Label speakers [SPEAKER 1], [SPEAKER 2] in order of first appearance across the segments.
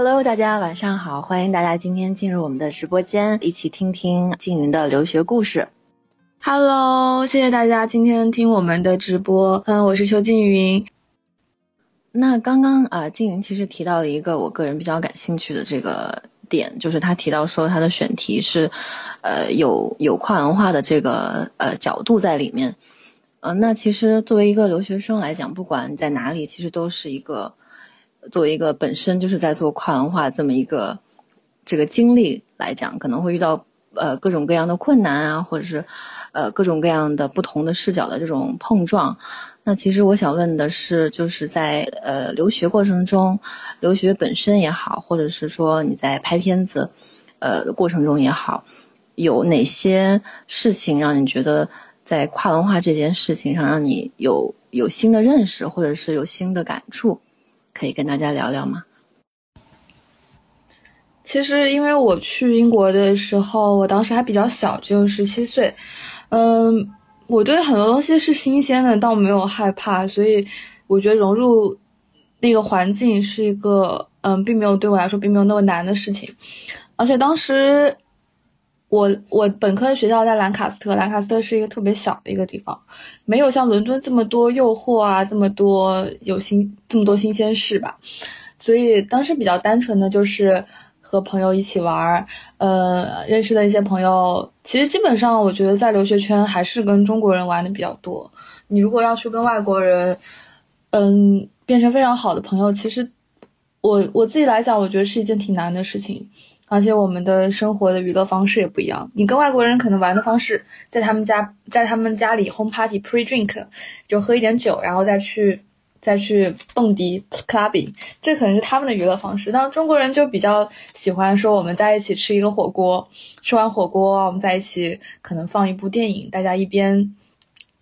[SPEAKER 1] Hello，大家晚上好，欢迎大家今天进入我们的直播间，一起听听静云的留学故事。
[SPEAKER 2] Hello，谢谢大家今天听我们的直播。嗯，我是邱静云。
[SPEAKER 1] 那刚刚啊，静云其实提到了一个我个人比较感兴趣的这个点，就是他提到说他的选题是，呃，有有跨文化的这个呃角度在里面。呃，那其实作为一个留学生来讲，不管在哪里，其实都是一个作为一个本身就是在做跨文化这么一个这个经历来讲，可能会遇到呃各种各样的困难啊，或者是呃各种各样的不同的视角的这种碰撞。那其实我想问的是，就是在呃留学过程中，留学本身也好，或者是说你在拍片子呃的过程中也好，有哪些事情让你觉得在跨文化这件事情上让你有有新的认识，或者是有新的感触，可以跟大家聊聊吗？
[SPEAKER 2] 其实因为我去英国的时候，我当时还比较小，只有十七岁，嗯。我对很多东西是新鲜的，但我没有害怕，所以我觉得融入那个环境是一个，嗯，并没有对我来说并没有那么难的事情。而且当时我我本科的学校在兰卡斯特，兰卡斯特是一个特别小的一个地方，没有像伦敦这么多诱惑啊，这么多有新这么多新鲜事吧。所以当时比较单纯的就是。和朋友一起玩，呃，认识的一些朋友，其实基本上我觉得在留学圈还是跟中国人玩的比较多。你如果要去跟外国人，嗯，变成非常好的朋友，其实我我自己来讲，我觉得是一件挺难的事情。而且我们的生活的娱乐方式也不一样。你跟外国人可能玩的方式，在他们家，在他们家里 home party pre drink，就喝一点酒，然后再去。再去蹦迪 clubbing，这可能是他们的娱乐方式。但中国人就比较喜欢说，我们在一起吃一个火锅，吃完火锅，我们在一起可能放一部电影，大家一边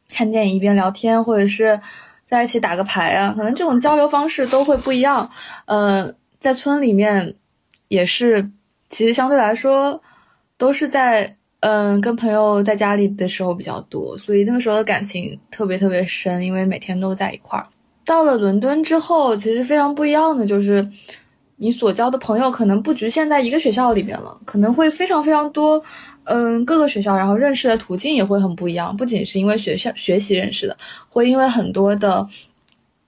[SPEAKER 2] 看电影一边聊天，或者是在一起打个牌啊。可能这种交流方式都会不一样。呃，在村里面也是，其实相对来说都是在嗯、跟朋友在家里的时候比较多，所以那个时候的感情特别特别深，因为每天都在一块儿。到了伦敦之后，其实非常不一样的就是，你所交的朋友可能不局限在一个学校里面了，可能会非常非常多，嗯，各个学校，然后认识的途径也会很不一样。不仅是因为学校学习认识的，会因为很多的，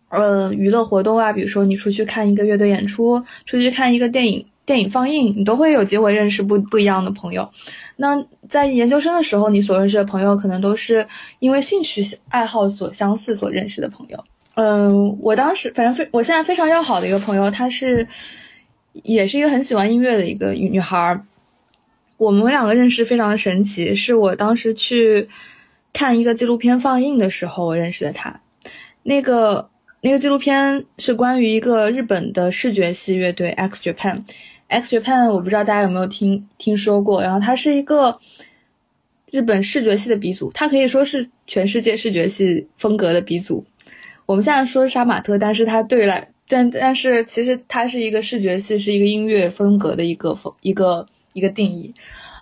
[SPEAKER 2] 呃，娱乐活动啊，比如说你出去看一个乐队演出，出去看一个电影电影放映，你都会有机会认识不不一样的朋友。那在研究生的时候，你所认识的朋友可能都是因为兴趣爱好所相似所认识的朋友。嗯，我当时反正非我现在非常要好的一个朋友，她是也是一个很喜欢音乐的一个女孩儿。我们两个认识非常神奇，是我当时去看一个纪录片放映的时候，我认识的她。那个那个纪录片是关于一个日本的视觉系乐队 X Japan。X Japan 我不知道大家有没有听听说过，然后它是一个日本视觉系的鼻祖，它可以说是全世界视觉系风格的鼻祖。我们现在说杀马特，但是它对了，但但是其实它是一个视觉系，是一个音乐风格的一个风一个一个定义。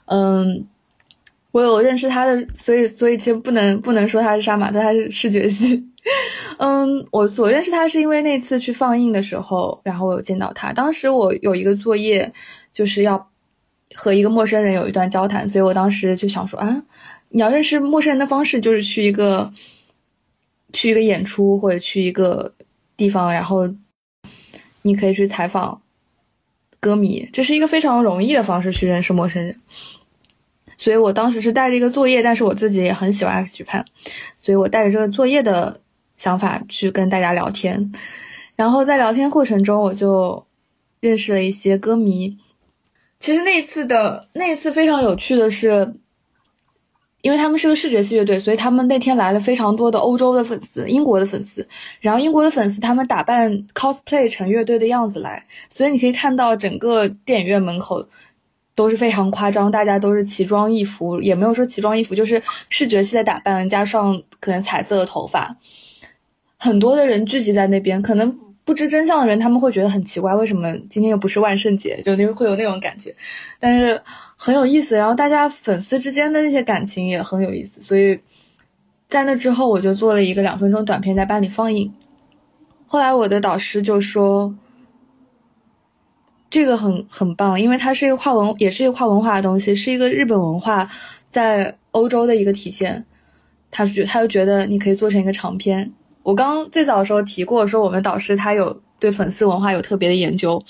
[SPEAKER 2] 嗯，我有认识他的，所以所以其实不能不能说他是杀马特，他是视觉系。嗯，我所认识他是因为那次去放映的时候，然后我有见到他。当时我有一个作业，就是要和一个陌生人有一段交谈，所以我当时就想说啊，你要认识陌生人的方式就是去一个。去一个演出或者去一个地方，然后你可以去采访歌迷，这是一个非常容易的方式去认识陌生人。所以我当时是带着一个作业，但是我自己也很喜欢 X Japan，所以我带着这个作业的想法去跟大家聊天。然后在聊天过程中，我就认识了一些歌迷。其实那次的那一次非常有趣的是。因为他们是个视觉系乐队，所以他们那天来了非常多的欧洲的粉丝、英国的粉丝。然后英国的粉丝他们打扮 cosplay 成乐队的样子来，所以你可以看到整个电影院门口都是非常夸张，大家都是奇装异服，也没有说奇装异服，就是视觉系的打扮加上可能彩色的头发，很多的人聚集在那边，可能。不知真相的人，他们会觉得很奇怪，为什么今天又不是万圣节？就那会有那种感觉，但是很有意思。然后大家粉丝之间的那些感情也很有意思，所以在那之后，我就做了一个两分钟短片在班里放映。后来我的导师就说，这个很很棒，因为它是一个跨文，也是一个跨文化的东西，是一个日本文化在欧洲的一个体现。他觉他就觉得你可以做成一个长篇。我刚最早的时候提过，说我们导师他有对粉丝文化有特别的研究，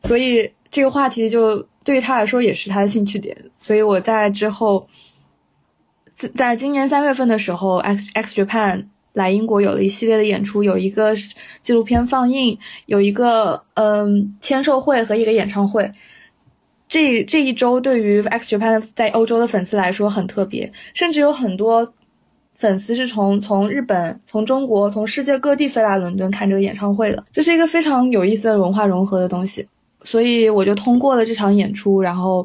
[SPEAKER 2] 所以这个话题就对于他来说也是他的兴趣点。所以我在之后，在今年三月份的时候，X X Japan。来英国有了一系列的演出，有一个纪录片放映，有一个嗯签售会和一个演唱会。这这一周对于 X Japan 在欧洲的粉丝来说很特别，甚至有很多粉丝是从从日本、从中国、从世界各地飞来伦敦看这个演唱会的。这是一个非常有意思的文化融合的东西，所以我就通过了这场演出，然后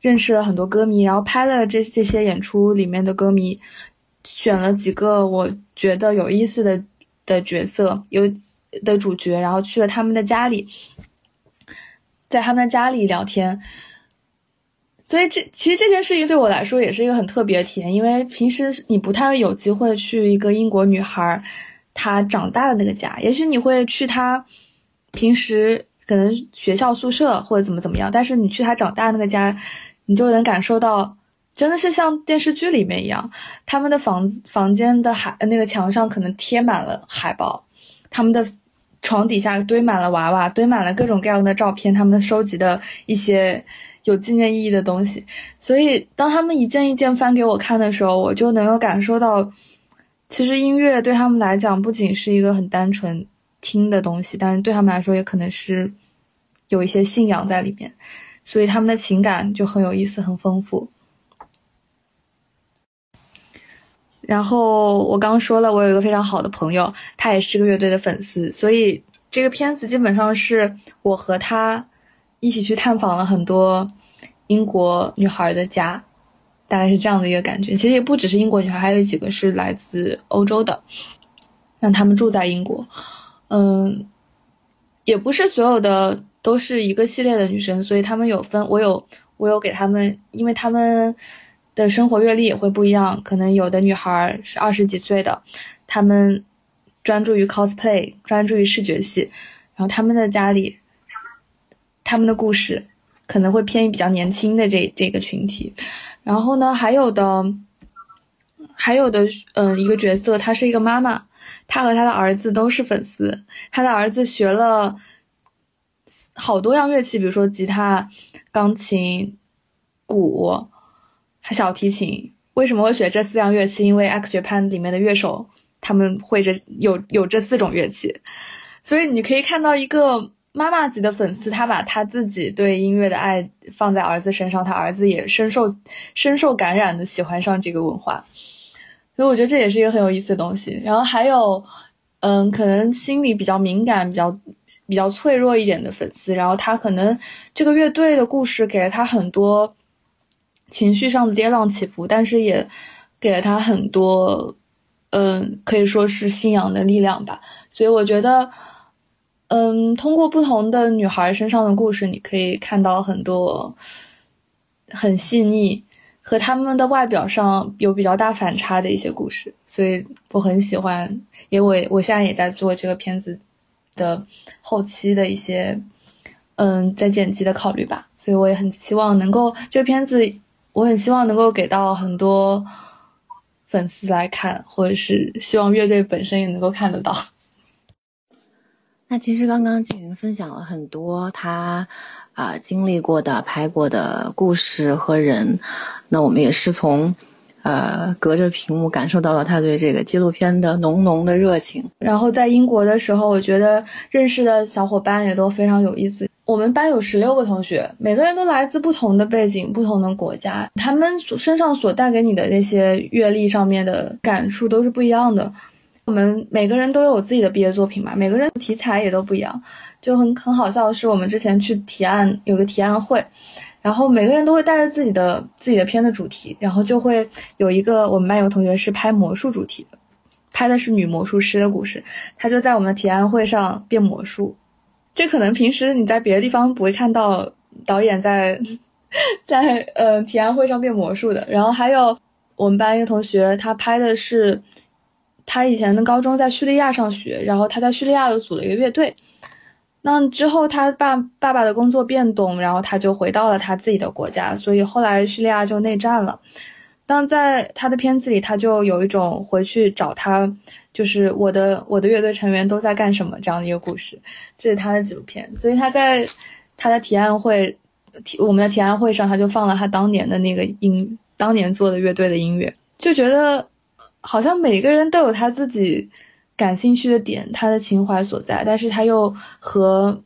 [SPEAKER 2] 认识了很多歌迷，然后拍了这这些演出里面的歌迷。选了几个我觉得有意思的的角色，有的主角，然后去了他们的家里，在他们的家里聊天。所以这其实这件事情对我来说也是一个很特别的体验，因为平时你不太有机会去一个英国女孩她长大的那个家，也许你会去她平时可能学校宿舍或者怎么怎么样，但是你去她长大那个家，你就能感受到。真的是像电视剧里面一样，他们的房房间的海那个墙上可能贴满了海报，他们的床底下堆满了娃娃，堆满了各种各样的照片，他们收集的一些有纪念意义的东西。所以当他们一件一件翻给我看的时候，我就能够感受到，其实音乐对他们来讲不仅是一个很单纯听的东西，但是对他们来说也可能是有一些信仰在里面，所以他们的情感就很有意思，很丰富。然后我刚说了，我有一个非常好的朋友，他也是这个乐队的粉丝，所以这个片子基本上是我和他一起去探访了很多英国女孩的家，大概是这样的一个感觉。其实也不只是英国女孩，还有几个是来自欧洲的，让他们住在英国。嗯，也不是所有的都是一个系列的女生，所以他们有分，我有我有给他们，因为他们。的生活阅历也会不一样，可能有的女孩是二十几岁的，她们专注于 cosplay，专注于视觉系，然后她们的家里，他们的故事可能会偏于比较年轻的这这个群体。然后呢，还有的，还有的，嗯，一个角色，她是一个妈妈，她和她的儿子都是粉丝，她的儿子学了好多样乐器，比如说吉他、钢琴、鼓。小提琴，为什么会选这四样乐器？因为 X Japan 里面的乐手他们会这有有这四种乐器，所以你可以看到一个妈妈级的粉丝，他把他自己对音乐的爱放在儿子身上，他儿子也深受深受感染的喜欢上这个文化，所以我觉得这也是一个很有意思的东西。然后还有，嗯，可能心里比较敏感、比较比较脆弱一点的粉丝，然后他可能这个乐队的故事给了他很多。情绪上的跌宕起伏，但是也给了他很多，嗯，可以说是信仰的力量吧。所以我觉得，嗯，通过不同的女孩身上的故事，你可以看到很多很细腻和他们的外表上有比较大反差的一些故事。所以我很喜欢，因为我现在也在做这个片子的后期的一些，嗯，在剪辑的考虑吧。所以我也很希望能够这个片子。我很希望能够给到很多粉丝来看，或者是希望乐队本身也能够看得到。
[SPEAKER 1] 那其实刚刚静云分享了很多他啊经历过的、拍过的故事和人，那我们也是从呃隔着屏幕感受到了他对这个纪录片的浓浓的热情。
[SPEAKER 2] 然后在英国的时候，我觉得认识的小伙伴也都非常有意思。我们班有十六个同学，每个人都来自不同的背景、不同的国家，他们身上所带给你的那些阅历上面的感触都是不一样的。我们每个人都有自己的毕业作品嘛，每个人题材也都不一样，就很很好笑的是，我们之前去提案有个提案会，然后每个人都会带着自己的自己的片的主题，然后就会有一个我们班有个同学是拍魔术主题的，拍的是女魔术师的故事，他就在我们的提案会上变魔术。这可能平时你在别的地方不会看到导演在在呃提案会上变魔术的。然后还有我们班一个同学，他拍的是他以前的高中在叙利亚上学，然后他在叙利亚又组了一个乐队，那之后他爸爸爸的工作变动，然后他就回到了他自己的国家，所以后来叙利亚就内战了。但在他的片子里，他就有一种回去找他，就是我的我的乐队成员都在干什么这样的一个故事。这是他的纪录片，所以他在他的提案会，提我们的提案会上，他就放了他当年的那个音，当年做的乐队的音乐，就觉得好像每个人都有他自己。感兴趣的点，他的情怀所在，但是他又和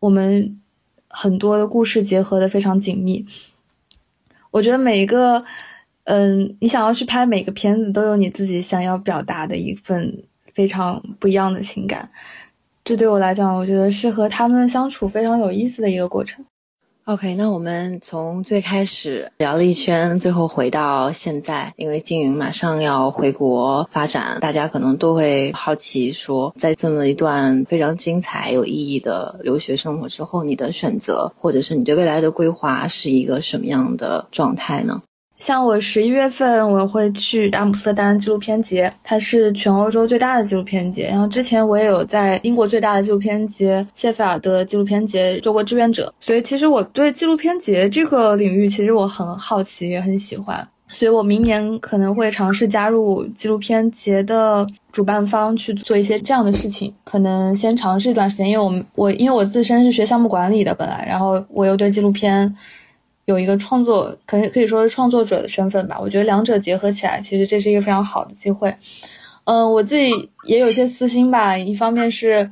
[SPEAKER 2] 我们很多的故事结合的非常紧密。我觉得每一个，嗯，你想要去拍每个片子，都有你自己想要表达的一份非常不一样的情感。这对我来讲，我觉得是和他们相处非常有意思的一个过程。
[SPEAKER 1] OK，那我们从最开始聊了一圈，最后回到现在，因为金云马上要回国发展，大家可能都会好奇说，在这么一段非常精彩、有意义的留学生活之后，你的选择或者是你对未来的规划是一个什么样的状态呢？
[SPEAKER 2] 像我十一月份我会去阿姆斯特丹纪录片节，它是全欧洲最大的纪录片节。然后之前我也有在英国最大的纪录片节谢菲尔德纪录片节做过志愿者，所以其实我对纪录片节这个领域其实我很好奇，也很喜欢。所以我明年可能会尝试加入纪录片节的主办方去做一些这样的事情，可能先尝试一段时间，因为我们我因为我自身是学项目管理的本来，然后我又对纪录片。有一个创作，可以可以说是创作者的身份吧。我觉得两者结合起来，其实这是一个非常好的机会。嗯，我自己也有一些私心吧。一方面是，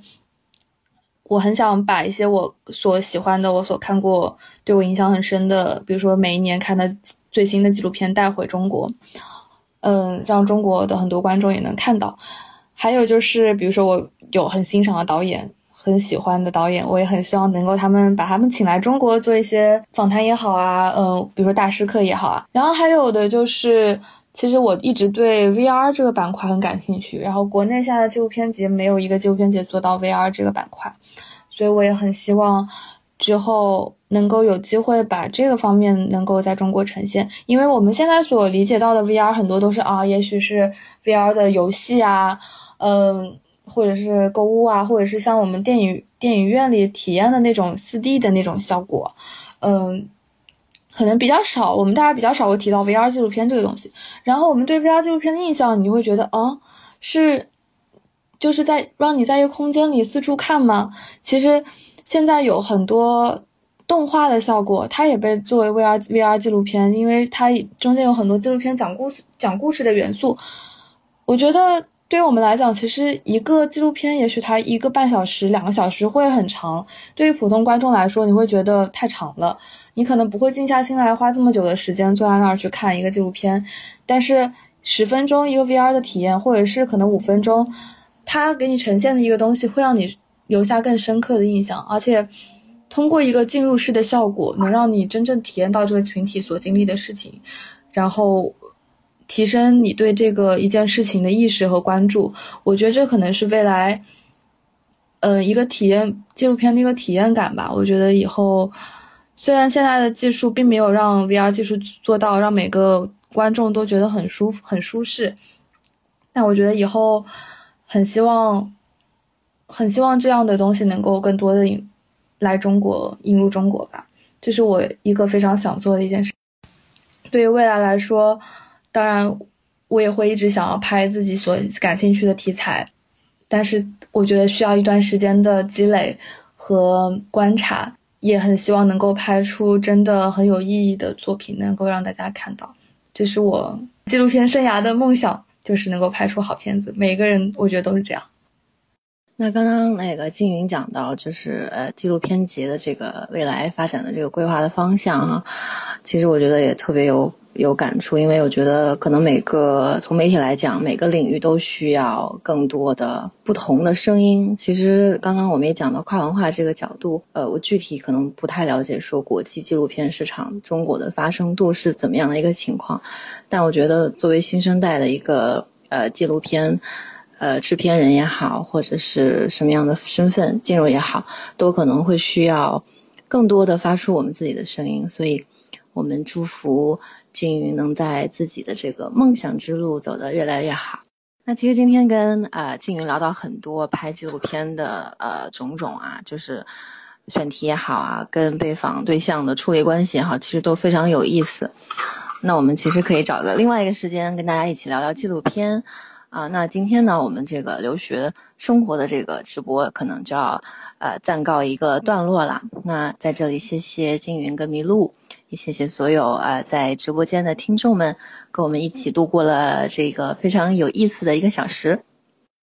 [SPEAKER 2] 我很想把一些我所喜欢的、我所看过、对我影响很深的，比如说每一年看的最新的纪录片带回中国，嗯，让中国的很多观众也能看到。还有就是，比如说我有很欣赏的导演。很喜欢的导演，我也很希望能够他们把他们请来中国做一些访谈也好啊，嗯，比如说大师课也好啊。然后还有的就是，其实我一直对 VR 这个板块很感兴趣。然后国内现在的纪录片节没有一个纪录片节做到 VR 这个板块，所以我也很希望之后能够有机会把这个方面能够在中国呈现。因为我们现在所理解到的 VR 很多都是啊，也许是 VR 的游戏啊，嗯。或者是购物啊，或者是像我们电影电影院里体验的那种四 D 的那种效果，嗯，可能比较少。我们大家比较少会提到 VR 纪录片这个东西。然后我们对 VR 纪录片的印象，你会觉得啊，是就是在让你在一个空间里四处看吗？其实现在有很多动画的效果，它也被作为 VR VR 纪录片，因为它中间有很多纪录片讲故事讲故事的元素。我觉得。对于我们来讲，其实一个纪录片，也许它一个半小时、两个小时会很长。对于普通观众来说，你会觉得太长了，你可能不会静下心来花这么久的时间坐在那儿去看一个纪录片。但是十分钟一个 VR 的体验，或者是可能五分钟，它给你呈现的一个东西，会让你留下更深刻的印象，而且通过一个进入式的效果，能让你真正体验到这个群体所经历的事情，然后。提升你对这个一件事情的意识和关注，我觉得这可能是未来，呃，一个体验纪录片的一个体验感吧。我觉得以后，虽然现在的技术并没有让 VR 技术做到让每个观众都觉得很舒服、很舒适，但我觉得以后很希望，很希望这样的东西能够更多的引来中国，引入中国吧。这是我一个非常想做的一件事。对于未来来说。当然，我也会一直想要拍自己所感兴趣的题材，但是我觉得需要一段时间的积累和观察，也很希望能够拍出真的很有意义的作品，能够让大家看到。这是我纪录片生涯的梦想，就是能够拍出好片子。每个人我觉得都是这样。
[SPEAKER 1] 那刚刚那个金云讲到，就是呃纪录片节的这个未来发展的这个规划的方向哈，其实我觉得也特别有。有感触，因为我觉得可能每个从媒体来讲，每个领域都需要更多的不同的声音。其实刚刚我们也讲到跨文化这个角度，呃，我具体可能不太了解说国际纪录片市场中国的发生度是怎么样的一个情况，但我觉得作为新生代的一个呃纪录片呃制片人也好，或者是什么样的身份进入也好，都可能会需要更多的发出我们自己的声音。所以，我们祝福。金鱼能在自己的这个梦想之路走得越来越好。那其实今天跟呃静云聊到很多拍纪录片的呃种种啊，就是选题也好啊，跟被访对象的处理关系也好，其实都非常有意思。那我们其实可以找个另外一个时间跟大家一起聊聊纪录片啊。那今天呢，我们这个留学生活的这个直播可能就要呃暂告一个段落了。那在这里，谢谢金云跟麋鹿，也谢谢所有呃在直播间的听众们，跟我们一起度过了这个非常有意思的一个小时。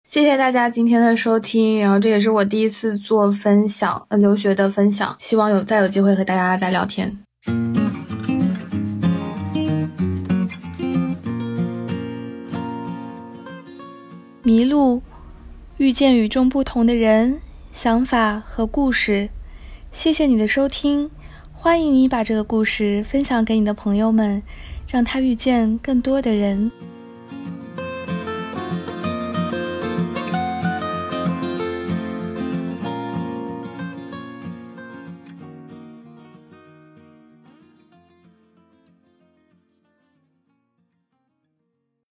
[SPEAKER 2] 谢谢大家今天的收听，然后这也是我第一次做分享，呃，留学的分享，希望有再有机会和大家再聊天。
[SPEAKER 3] 迷路，遇见与众不同的人、想法和故事。谢谢你的收听，欢迎你把这个故事分享给你的朋友们，让他遇见更多的人。